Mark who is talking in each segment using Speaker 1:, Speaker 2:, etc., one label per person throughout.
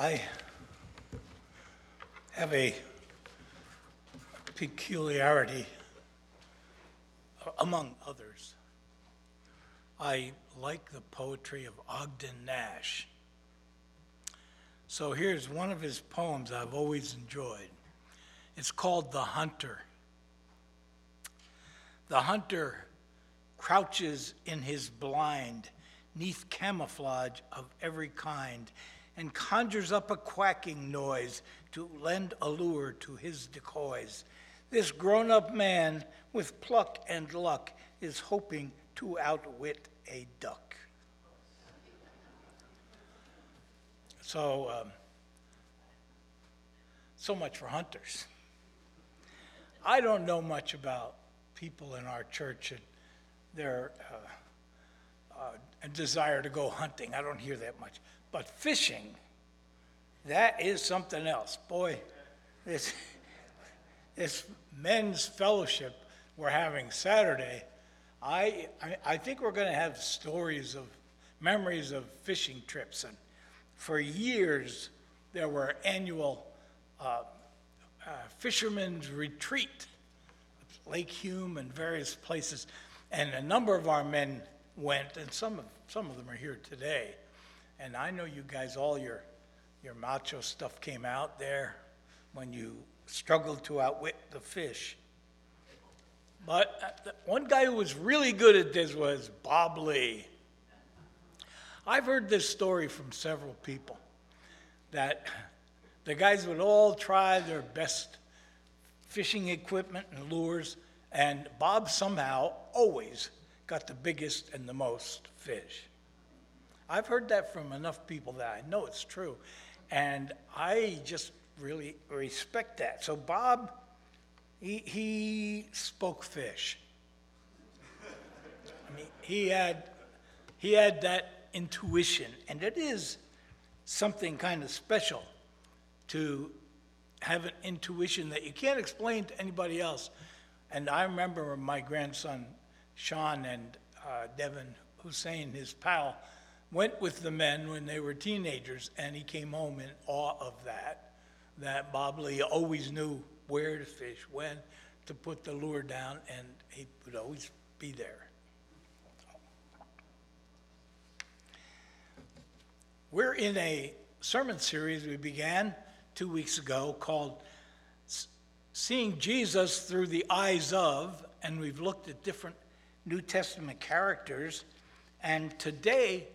Speaker 1: I have a peculiarity among others. I like the poetry of Ogden Nash. So here's one of his poems I've always enjoyed. It's called The Hunter. The hunter crouches in his blind, neath camouflage of every kind, and conjures up a quacking noise to lend allure to his decoys. This grown up man, with pluck and luck, is hoping to outwit a duck. So, um, so much for hunters. I don't know much about people in our church and their uh, uh, desire to go hunting. I don't hear that much. But fishing, that is something else. Boy, this, this men's fellowship we're having Saturday, I, I, I think we're going to have stories of memories of fishing trips. And for years, there were annual uh, uh, fishermen's retreat, Lake Hume and various places. And a number of our men went, and some of, some of them are here today. And I know you guys, all your, your macho stuff came out there when you struggled to outwit the fish. But uh, one guy who was really good at this was Bob Lee. I've heard this story from several people that the guys would all try their best fishing equipment and lures, and Bob somehow always got the biggest and the most fish. I've heard that from enough people that I know it's true, and I just really respect that. So, Bob, he, he spoke fish. I mean, he had, he had that intuition, and it is something kind of special to have an intuition that you can't explain to anybody else. And I remember my grandson, Sean, and uh, Devin Hussein, his pal, went with the men when they were teenagers, and he came home in awe of that. That Bob Lee always knew where to fish, when to put the lure down, and he would always be there. We're in a sermon series we began two weeks ago called Seeing Jesus Through the Eyes of, and we've looked at different New Testament characters. And today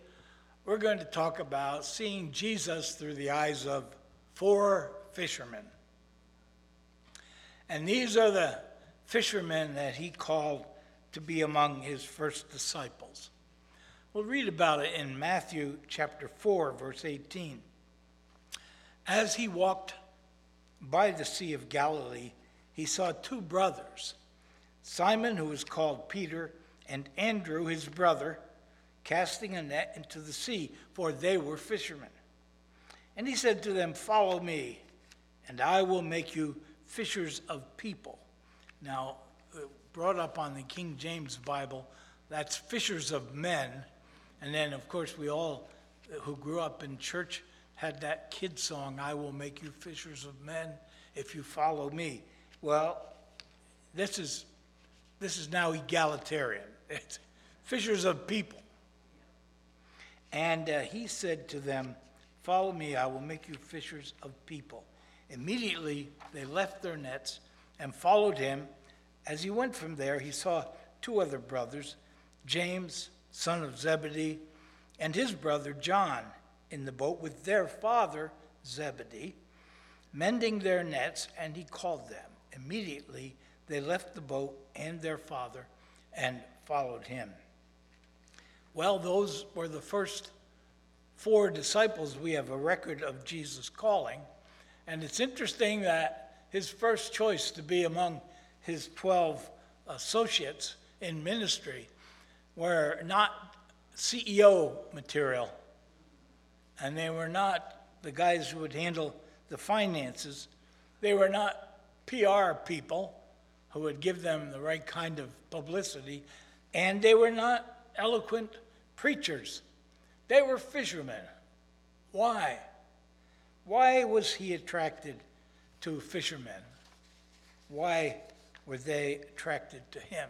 Speaker 1: we're going to talk about seeing Jesus through the eyes of four fishermen. And these are the fishermen that he called to be among his first disciples. We'll read about it in Matthew chapter 4, verse 18. As he walked by the Sea of Galilee, he saw two brothers, Simon, who was called Peter, and Andrew, his brother, casting a net into the sea, for they were fishermen. And he said to them, Follow me, and I will make you fishers of people. Now, uh, brought up on the King James Bible, that's fishers of men. And then, of course, we all who grew up in church had that kid song, I will make you fishers of men if you follow me. Well, this is, this is now egalitarian. It's fishers of people. And uh, he said to them, Follow me, I will make you fishers of people. Immediately they left their nets and followed him. As he went from there, he saw two other brothers, James, son of Zebedee, and his brother John in the boat with their father, Zebedee, mending their nets, and he called them. Immediately they left the boat and their father and followed him. Well, those were the first four disciples we have a record of Jesus calling. And it's interesting that his first choice to be among his 12 associates in ministry were not CEO material and they were not the guys who would handle the finances. They were not PR people who would give them the right kind of publicity, and they were not eloquent preachers. They were fishermen. Why? why was he attracted to fishermen? Why were they attracted to him?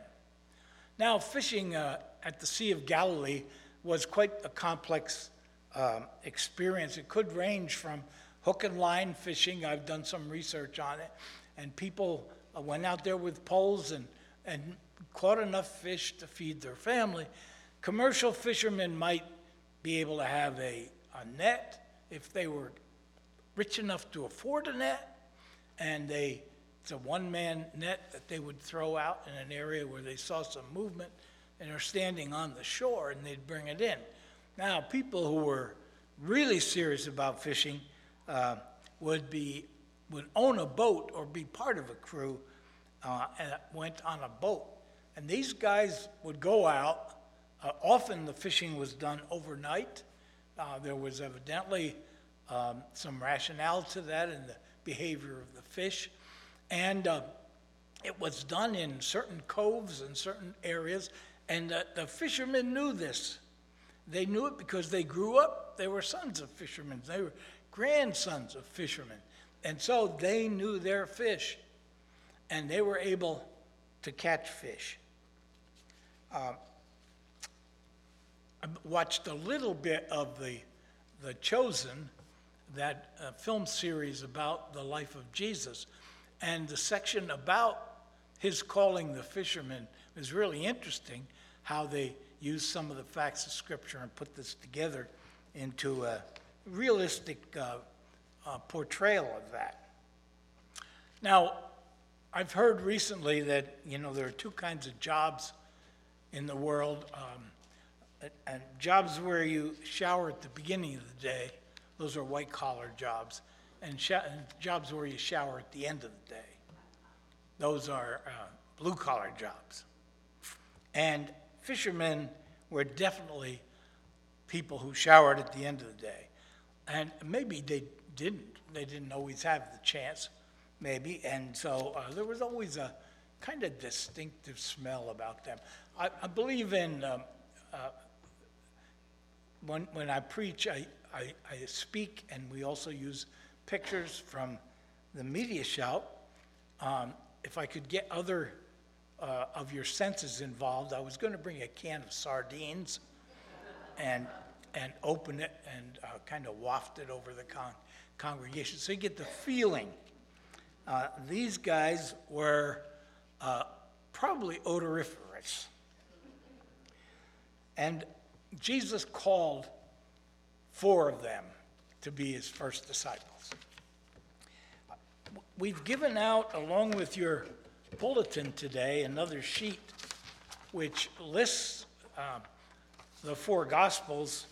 Speaker 1: Now, fishing uh, at the Sea of Galilee was quite a complex um, experience. It could range from hook and line fishing, I've done some research on it, and people uh, went out there with poles and, and caught enough fish to feed their family. Commercial fishermen might be able to have a, a net if they were rich enough to afford a net, and they it's a one-man net that they would throw out in an area where they saw some movement, and are standing on the shore, and they'd bring it in. Now, people who were really serious about fishing uh, would be would own a boat or be part of a crew uh, and went on a boat. And these guys would go out. Uh, often the fishing was done overnight. Uh, there was evidently um, some rationale to that in the behavior of the fish. And uh, it was done in certain coves and certain areas, and the fishermen knew this. They knew it because they grew up, they were sons of fishermen, they were grandsons of fishermen. And so they knew their fish, and they were able to catch fish. Uh, I watched a little bit of the, the Chosen, that uh, film series about the life of Jesus. And the section about his calling the fishermen is really interesting, how they use some of the facts of Scripture and put this together into a realistic uh, uh, portrayal of that. Now, I've heard recently that, you know, there are two kinds of jobs in the world. Um, and jobs where you shower at the beginning of the day, those are white collar jobs and, and jobs where you shower at the end of the day. Those are uh, blue collar jobs. And fishermen were definitely people who showered at the end of the day. And maybe they didn't. They didn't always have the chance, maybe. And so uh, there was always a kind of distinctive smell about them. I, I believe in, um, uh, when, when I preach, I, I, I speak, and we also use pictures from the MediaShout. Um, if I could get other uh, of your senses involved, I was going to bring a can of sardines and and open it and uh, kind of waft it over the con- congregation, so you get the feeling. Uh, these guys were uh, probably odoriferous, and Jesus called four of them to be his first disciples. We've given out, along with your bulletin today, another sheet which lists uh, the four Gospels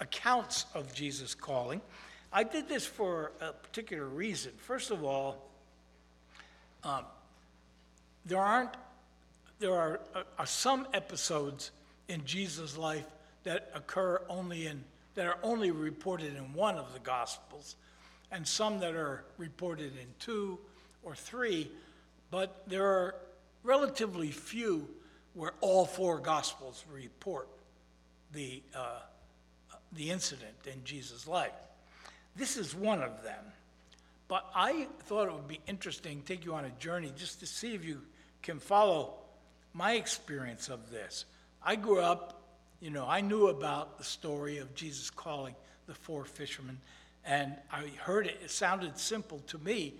Speaker 1: accounts of Jesus' calling. I did this for a particular reason. First of all, um, there aren't there are, uh, are some episodes in Jesus' life that occur only in that are only reported in one of the Gospels, and some that are reported in two or three, but there are relatively few where all four Gospels report the, uh, the incident in Jesus' life. This is one of them. But I thought it would be interesting, to take you on a journey just to see if you can follow my experience of this. I grew up you know, I knew about the story of Jesus calling the four fishermen, and I heard it, it sounded simple to me.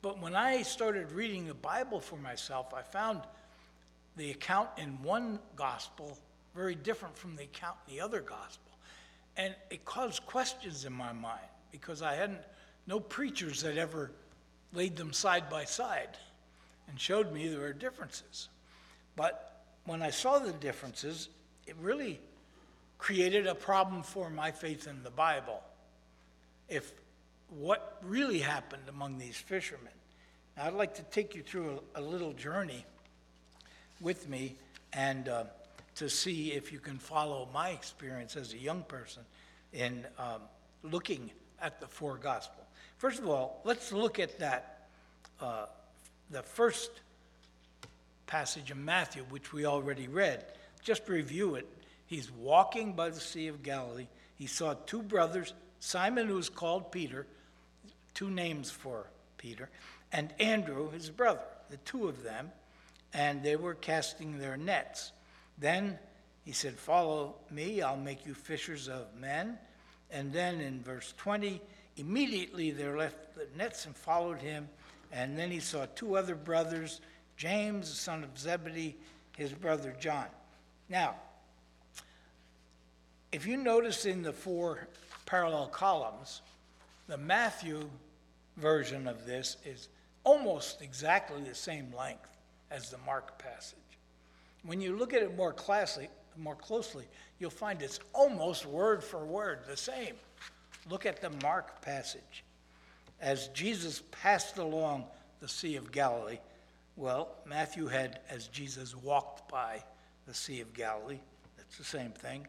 Speaker 1: But when I started reading the Bible for myself, I found the account in one gospel very different from the account in the other gospel. And it caused questions in my mind because I hadn't, no preachers had ever laid them side by side and showed me there were differences. But when I saw the differences, it really created a problem for my faith in the Bible. If what really happened among these fishermen. Now, I'd like to take you through a, a little journey with me and uh, to see if you can follow my experience as a young person in um, looking at the four gospel. First of all, let's look at that, uh, the first passage in Matthew, which we already read. Just review it. He's walking by the Sea of Galilee. He saw two brothers, Simon, who was called Peter. two names for Peter, and Andrew, his brother, the two of them, and they were casting their nets. Then he said, Follow me, I'll make you fishers of men. And then in verse 20, immediately they left the nets and followed him. And then he saw two other brothers, James, the son of Zebedee, his brother John. Now, if you notice in the four parallel columns, the Matthew version of this is almost exactly the same length as the Mark passage. When you look at it more classically, more closely, you'll find it's almost word for word the same. Look at the Mark passage. As Jesus passed along the Sea of Galilee, well, Matthew had as Jesus walked by the Sea of Galilee. That's the same thing.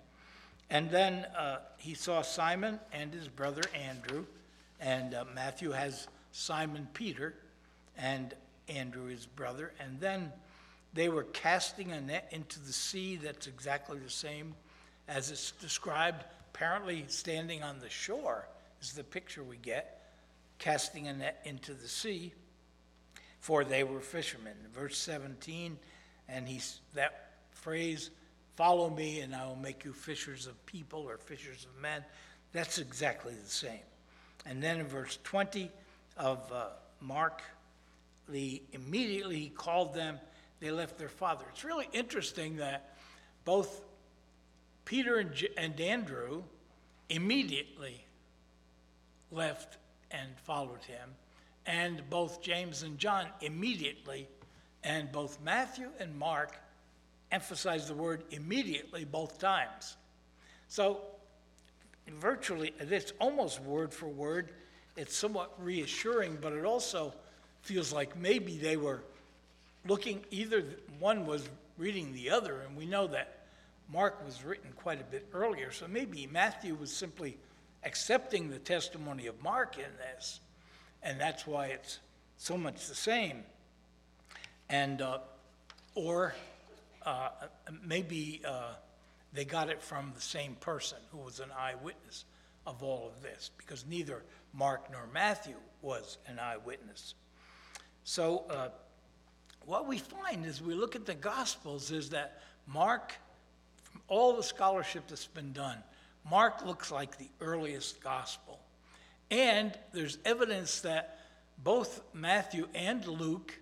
Speaker 1: And then uh, he saw Simon and his brother Andrew, and uh, Matthew has Simon Peter and Andrew his brother, and then they were casting a net into the sea that's exactly the same as it's described. Apparently, standing on the shore is the picture we get, casting a net into the sea, for they were fishermen. Verse 17, and he's that phrase, follow me and I will make you fishers of people or fishers of men. That's exactly the same. And then in verse 20 of uh, Mark, the immediately he called them they left their father. It's really interesting that both Peter and, and Andrew immediately left and followed him, and both James and John immediately, and both Matthew and Mark emphasize the word immediately both times. So, virtually, it's almost word for word. It's somewhat reassuring, but it also feels like maybe they were looking, either one was reading the other, and we know that Mark was written quite a bit earlier, so maybe Matthew was simply accepting the testimony of Mark in this, and that's why it's so much the same. And, uh, or uh, maybe uh, they got it from the same person who was an eyewitness of all of this, because neither Mark nor Matthew was an eyewitness. So, uh, what we find as we look at the Gospels is that Mark, from all the scholarship that's been done, Mark looks like the earliest Gospel. And there's evidence that both Matthew and Luke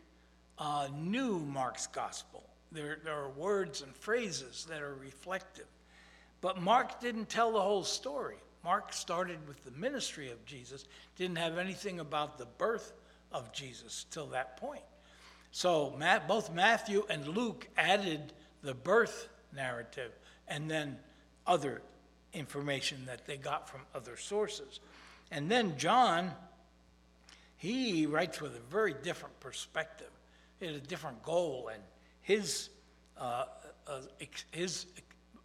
Speaker 1: uh, knew Mark's Gospel. There, there are words and phrases that are reflective. But Mark didn't tell the whole story. Mark started with the ministry of Jesus, didn't have anything about the birth of Jesus till that point. So Matt, both Matthew and Luke added the birth narrative and then other information that they got from other sources. And then John, he writes with a very different perspective. He had a different goal, and his, uh, uh, his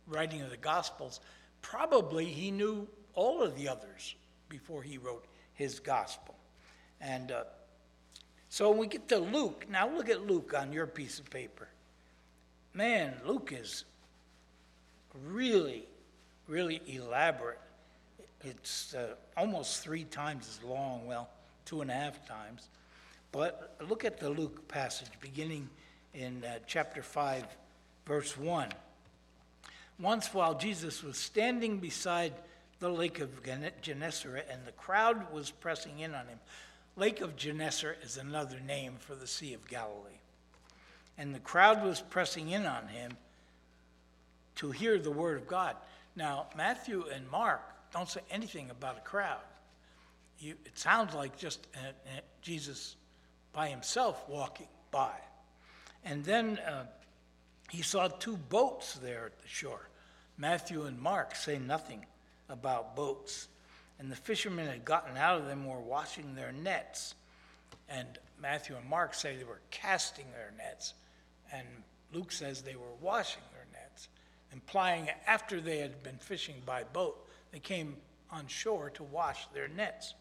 Speaker 1: writing of the Gospels, probably he knew all of the others before he wrote his Gospel. And uh, so we get to Luke, now look at Luke on your piece of paper. Man, Luke is really, really elaborate. It's uh, almost three times as long, well, two and a half times. But look at the Luke passage beginning in uh, chapter 5, verse 1. Once while Jesus was standing beside the lake of Gennesaret and the crowd was pressing in on him, Lake of Gennesaret is another name for the Sea of Galilee. And the crowd was pressing in on him to hear the word of God. Now, Matthew and Mark don't say anything about a crowd. You, it sounds like just uh, uh, Jesus by himself walking by. And then uh, he saw two boats there at the shore. Matthew and Mark say nothing about boats and the fishermen had gotten out of them were washing their nets. And Matthew and Mark say they were casting their nets, and Luke says they were washing implying after they had been fishing by boat, they came on shore to wash their nets.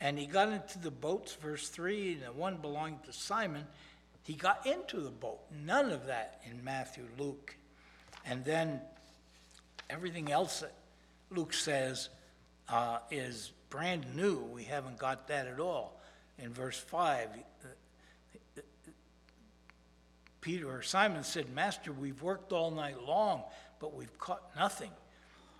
Speaker 1: And he got into the boats, verse 3, and the one belonging to Simon, he got into the boat. None of that in Matthew, Luke. And then everything else that Luke says uh, is brand new. We haven't got that at all. In verse 5, uh, Peter or Simon said, Master, we've worked all night long, but we've caught nothing.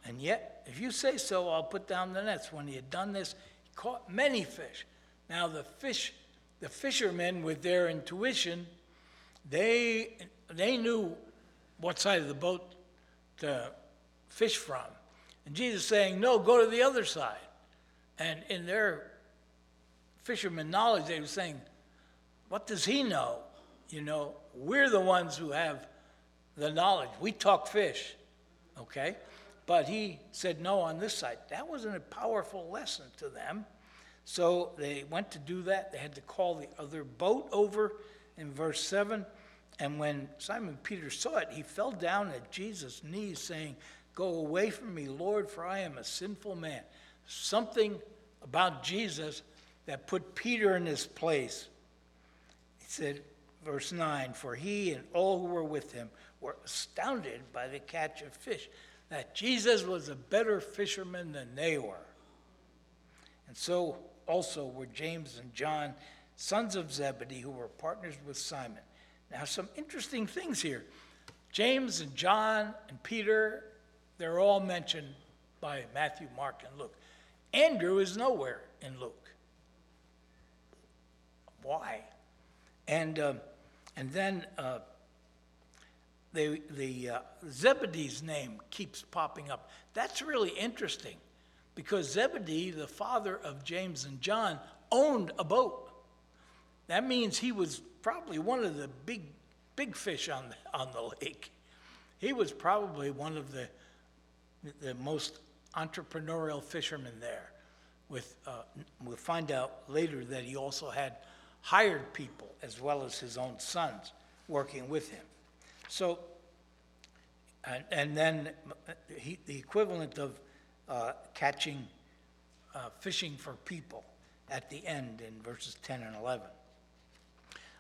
Speaker 1: And yet, if you say so, I'll put down the nets. When he had done this, he caught many fish. Now the fish, the fishermen with their intuition, they they knew what side of the boat to fish from. And Jesus saying, No, go to the other side. And in their fisherman knowledge, they were saying, What does he know? You know, we're the ones who have the knowledge. We talk fish, okay? But he said, No, on this side. That wasn't a powerful lesson to them. So they went to do that. They had to call the other boat over in verse 7. And when Simon Peter saw it, he fell down at Jesus' knees, saying, Go away from me, Lord, for I am a sinful man. Something about Jesus that put Peter in his place. He said, verse 9, For he and all who were with him were astounded by the catch of fish, that Jesus was a better fisherman than they were. And so also were James and John, sons of Zebedee, who were partners with Simon. Now, some interesting things here. James and John and Peter, they're all mentioned by Matthew, Mark, and Luke. Andrew is nowhere in Luke. Why? And, uh, and then uh, the, the uh, Zebedee's name keeps popping up. That's really interesting because Zebedee, the father of James and John, owned a boat. That means he was probably one of the big, big fish on the, on the lake. He was probably one of the, the most entrepreneurial fishermen there. With, uh, we'll find out later that he also had hired people as well as his own sons working with him. So, and, and then he, the equivalent of uh, catching, uh, fishing for people at the end in verses 10 and 11.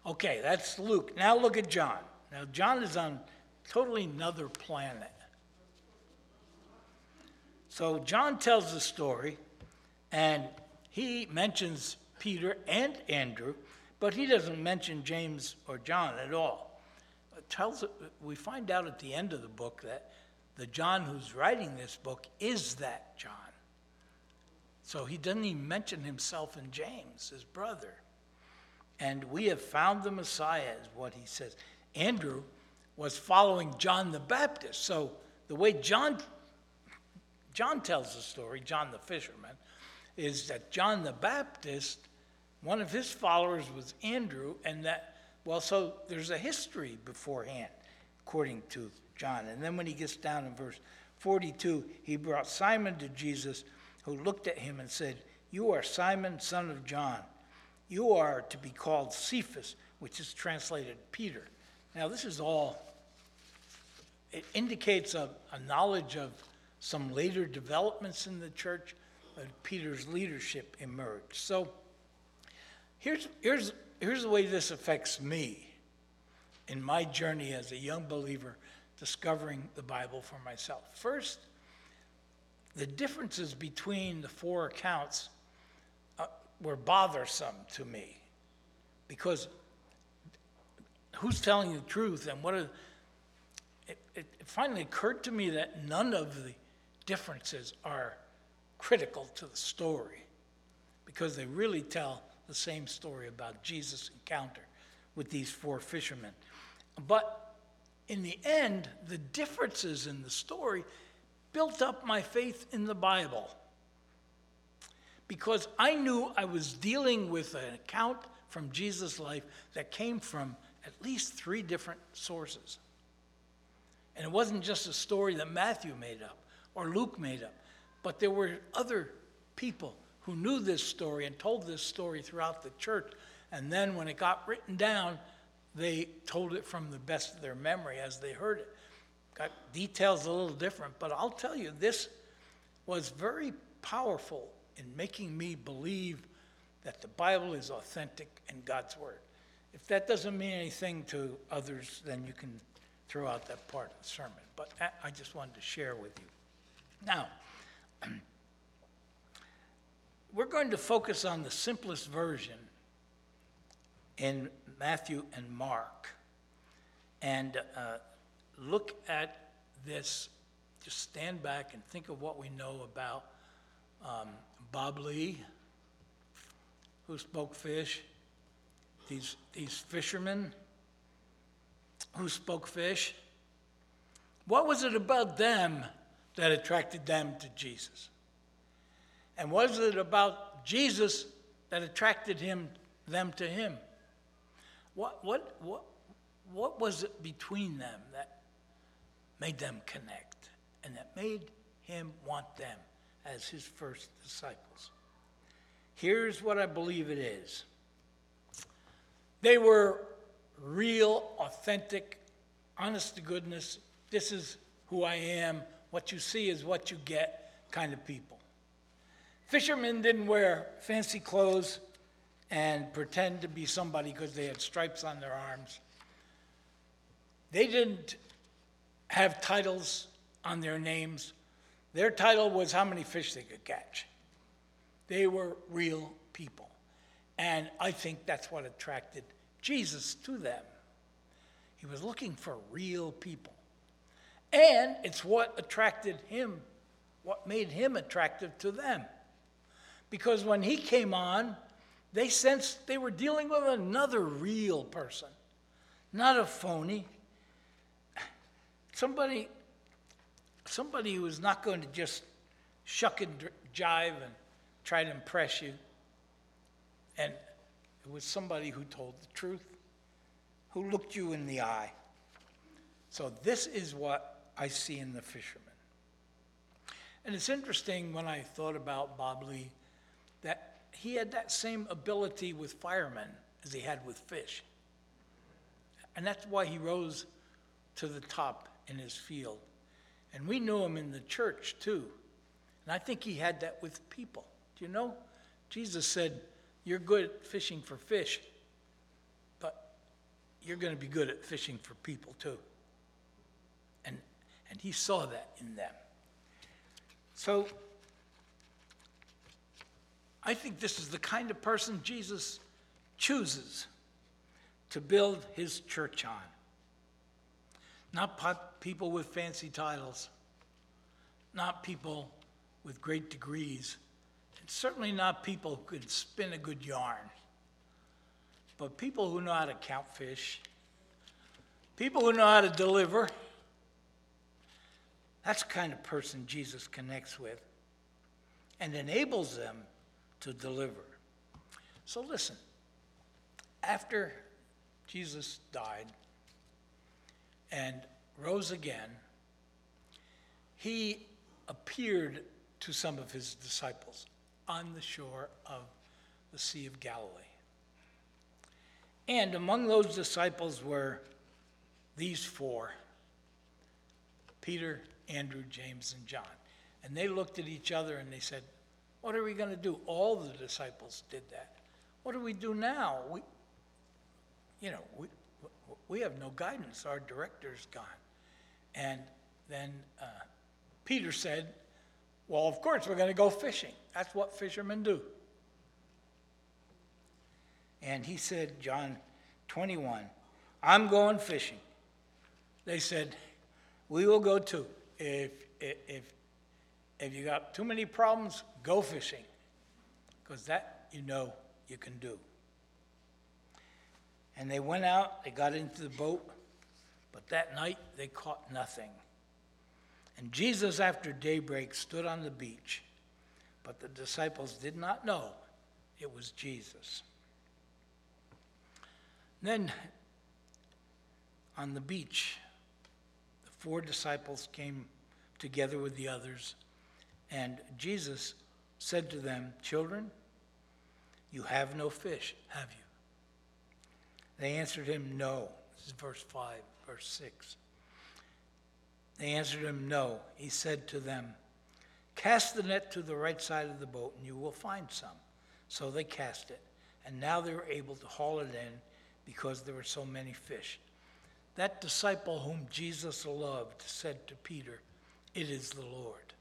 Speaker 1: Okay, that's Luke. Now look at John. Now, John is on totally another planet. So, John tells the story, and he mentions Peter and Andrew, but he doesn't mention James or John at all. It tells, we find out at the end of the book that the John who's writing this book is that John. So he doesn't even mention himself and James, his brother and we have found the Messiah, is what he says. Andrew was following John the Baptist. So the way John, John tells the story, John the fisherman, is that John the Baptist, one of his followers was Andrew, and that, well, so there's a history beforehand, according to John. And then when he gets down in verse 42, he brought Simon to Jesus, who looked at him and said, You are Simon, son of John. You are to be called Cephas, which is translated Peter. Now, this is all, it indicates a, a knowledge of some later developments in the church, Peter's leadership emerged. So, here's, here's, here's the way this affects me in my journey as a young believer discovering the Bible for myself. First, the differences between the four accounts uh, were bothersome to me because who's telling the truth and what are, it, it finally occurred to me that none of the differences are critical to the story because they really tell the same story about Jesus' encounter with these four fishermen. But in the end, the differences in the story built up my faith in the Bible because I knew I was dealing with an account from Jesus' life that came from at least three different sources. And it wasn't just a story that Matthew made up or Luke made up, but there were other people who knew this story and told this story throughout the church. And then when it got written down, they told it from the best of their memory as they heard it. Got details a little different, but I'll tell you, this was very powerful in making me believe that the Bible is authentic and God's Word. If that doesn't mean anything to others, then you can throw out that part of the sermon. But I just wanted to share with you. Now, we're going to focus on the simplest version in Matthew and Mark and uh, look at this. Just stand back and think of what we know about um, Bob Lee, who spoke fish, these, these fishermen who spoke fish. What was it about them that attracted them to Jesus? And was it about Jesus that attracted him, them to him? What, what, what, what was it between them that made them connect and that made him want them as his first disciples? Here's what I believe it is they were real, authentic, honest to goodness, this is who I am, what you see is what you get kind of people. Fishermen didn't wear fancy clothes and pretend to be somebody because they had stripes on their arms. They didn't have titles on their names. Their title was how many fish they could catch. They were real people. And I think that's what attracted Jesus to them. He was looking for real people. And it's what attracted him, what made him attractive to them because when he came on, they sensed they were dealing with another real person, not a phony. Somebody, somebody who was not going to just shuck and jive and try to impress you. And it was somebody who told the truth, who looked you in the eye. So this is what I see in the fishermen. And it's interesting when I thought about Bob Lee that he had that same ability with firemen as he had with fish. And that's why he rose to the top in his field. And we knew him in the church too. And I think he had that with people. Do you know? Jesus said, You're good at fishing for fish, but you're going to be good at fishing for people too. And, and he saw that in them. So I think this is the kind of person Jesus chooses to build his church on. Not people with fancy titles, not people with great degrees, and certainly not people who could spin a good yarn, but people who know how to count fish, people who know how to deliver. That's the kind of person Jesus connects with and enables them to deliver. So listen, after Jesus died and rose again, he appeared to some of his disciples on the shore of the Sea of Galilee. And among those disciples were these four Peter, Andrew, James, and John. And they looked at each other and they said, what are we going to do? All the disciples did that. What do we do now? We, you know, we, we have no guidance. Our director's gone. And then uh, Peter said, Well, of course, we're going to go fishing. That's what fishermen do. And he said, John 21, I'm going fishing. They said, We will go too. If, if, if you got too many problems, go fishing, because that you know you can do. And they went out, they got into the boat, but that night they caught nothing. And Jesus, after daybreak, stood on the beach, but the disciples did not know it was Jesus. Then, on the beach, the four disciples came together with the others and Jesus said to them, Children, you have no fish, have you? They answered him, No. This is verse 5, verse 6. They answered him, No. He said to them, Cast the net to the right side of the boat, and you will find some. So they cast it, and now they were able to haul it in because there were so many fish. That disciple whom Jesus loved said to Peter, It is the Lord.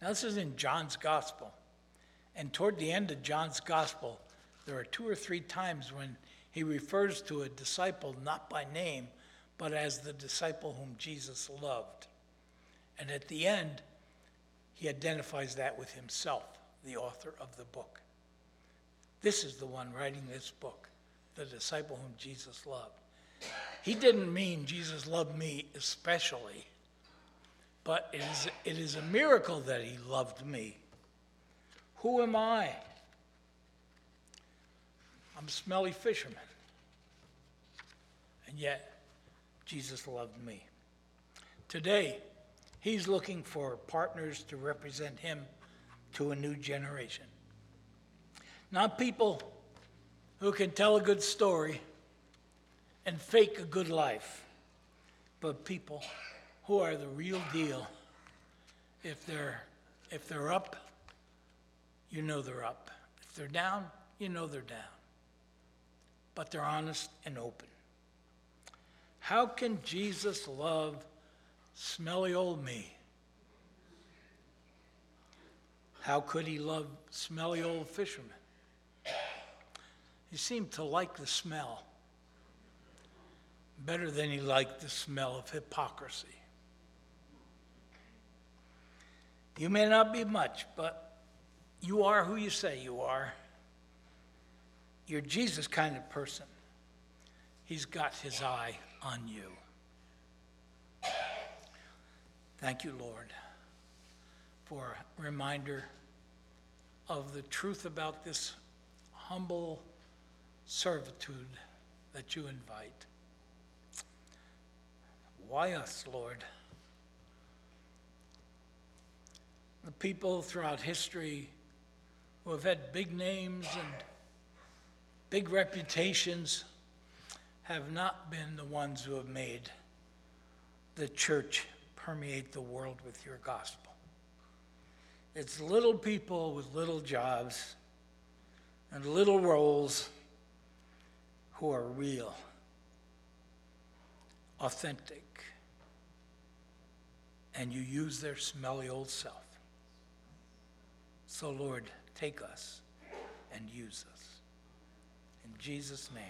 Speaker 1: Now, this is in John's gospel. And toward the end of John's gospel, there are two or three times when he refers to a disciple not by name, but as the disciple whom Jesus loved. And at the end, he identifies that with himself, the author of the book. This is the one writing this book, the disciple whom Jesus loved. He didn't mean Jesus loved me especially, but it is, it is a miracle that he loved me. Who am I? I'm a smelly fisherman. And yet, Jesus loved me. Today, he's looking for partners to represent him to a new generation. Not people who can tell a good story and fake a good life, but people who are the real deal. If they're, if they're up, you know they're up. If they're down, you know they're down. But they're honest and open. How can Jesus love smelly old me? How could he love smelly old fishermen? He seemed to like the smell better than he liked the smell of hypocrisy. You may not be much, but you are who you say you are. You're Jesus kind of person. He's got his eye on you. Thank you, Lord, for a reminder of the truth about this humble servitude that you invite. Why us, Lord? The people throughout history who have had big names and big reputations have not been the ones who have made the church permeate the world with your gospel. It's little people with little jobs and little roles who are real, authentic, and you use their smelly old self. So, Lord, take us and use us. In Jesus' name.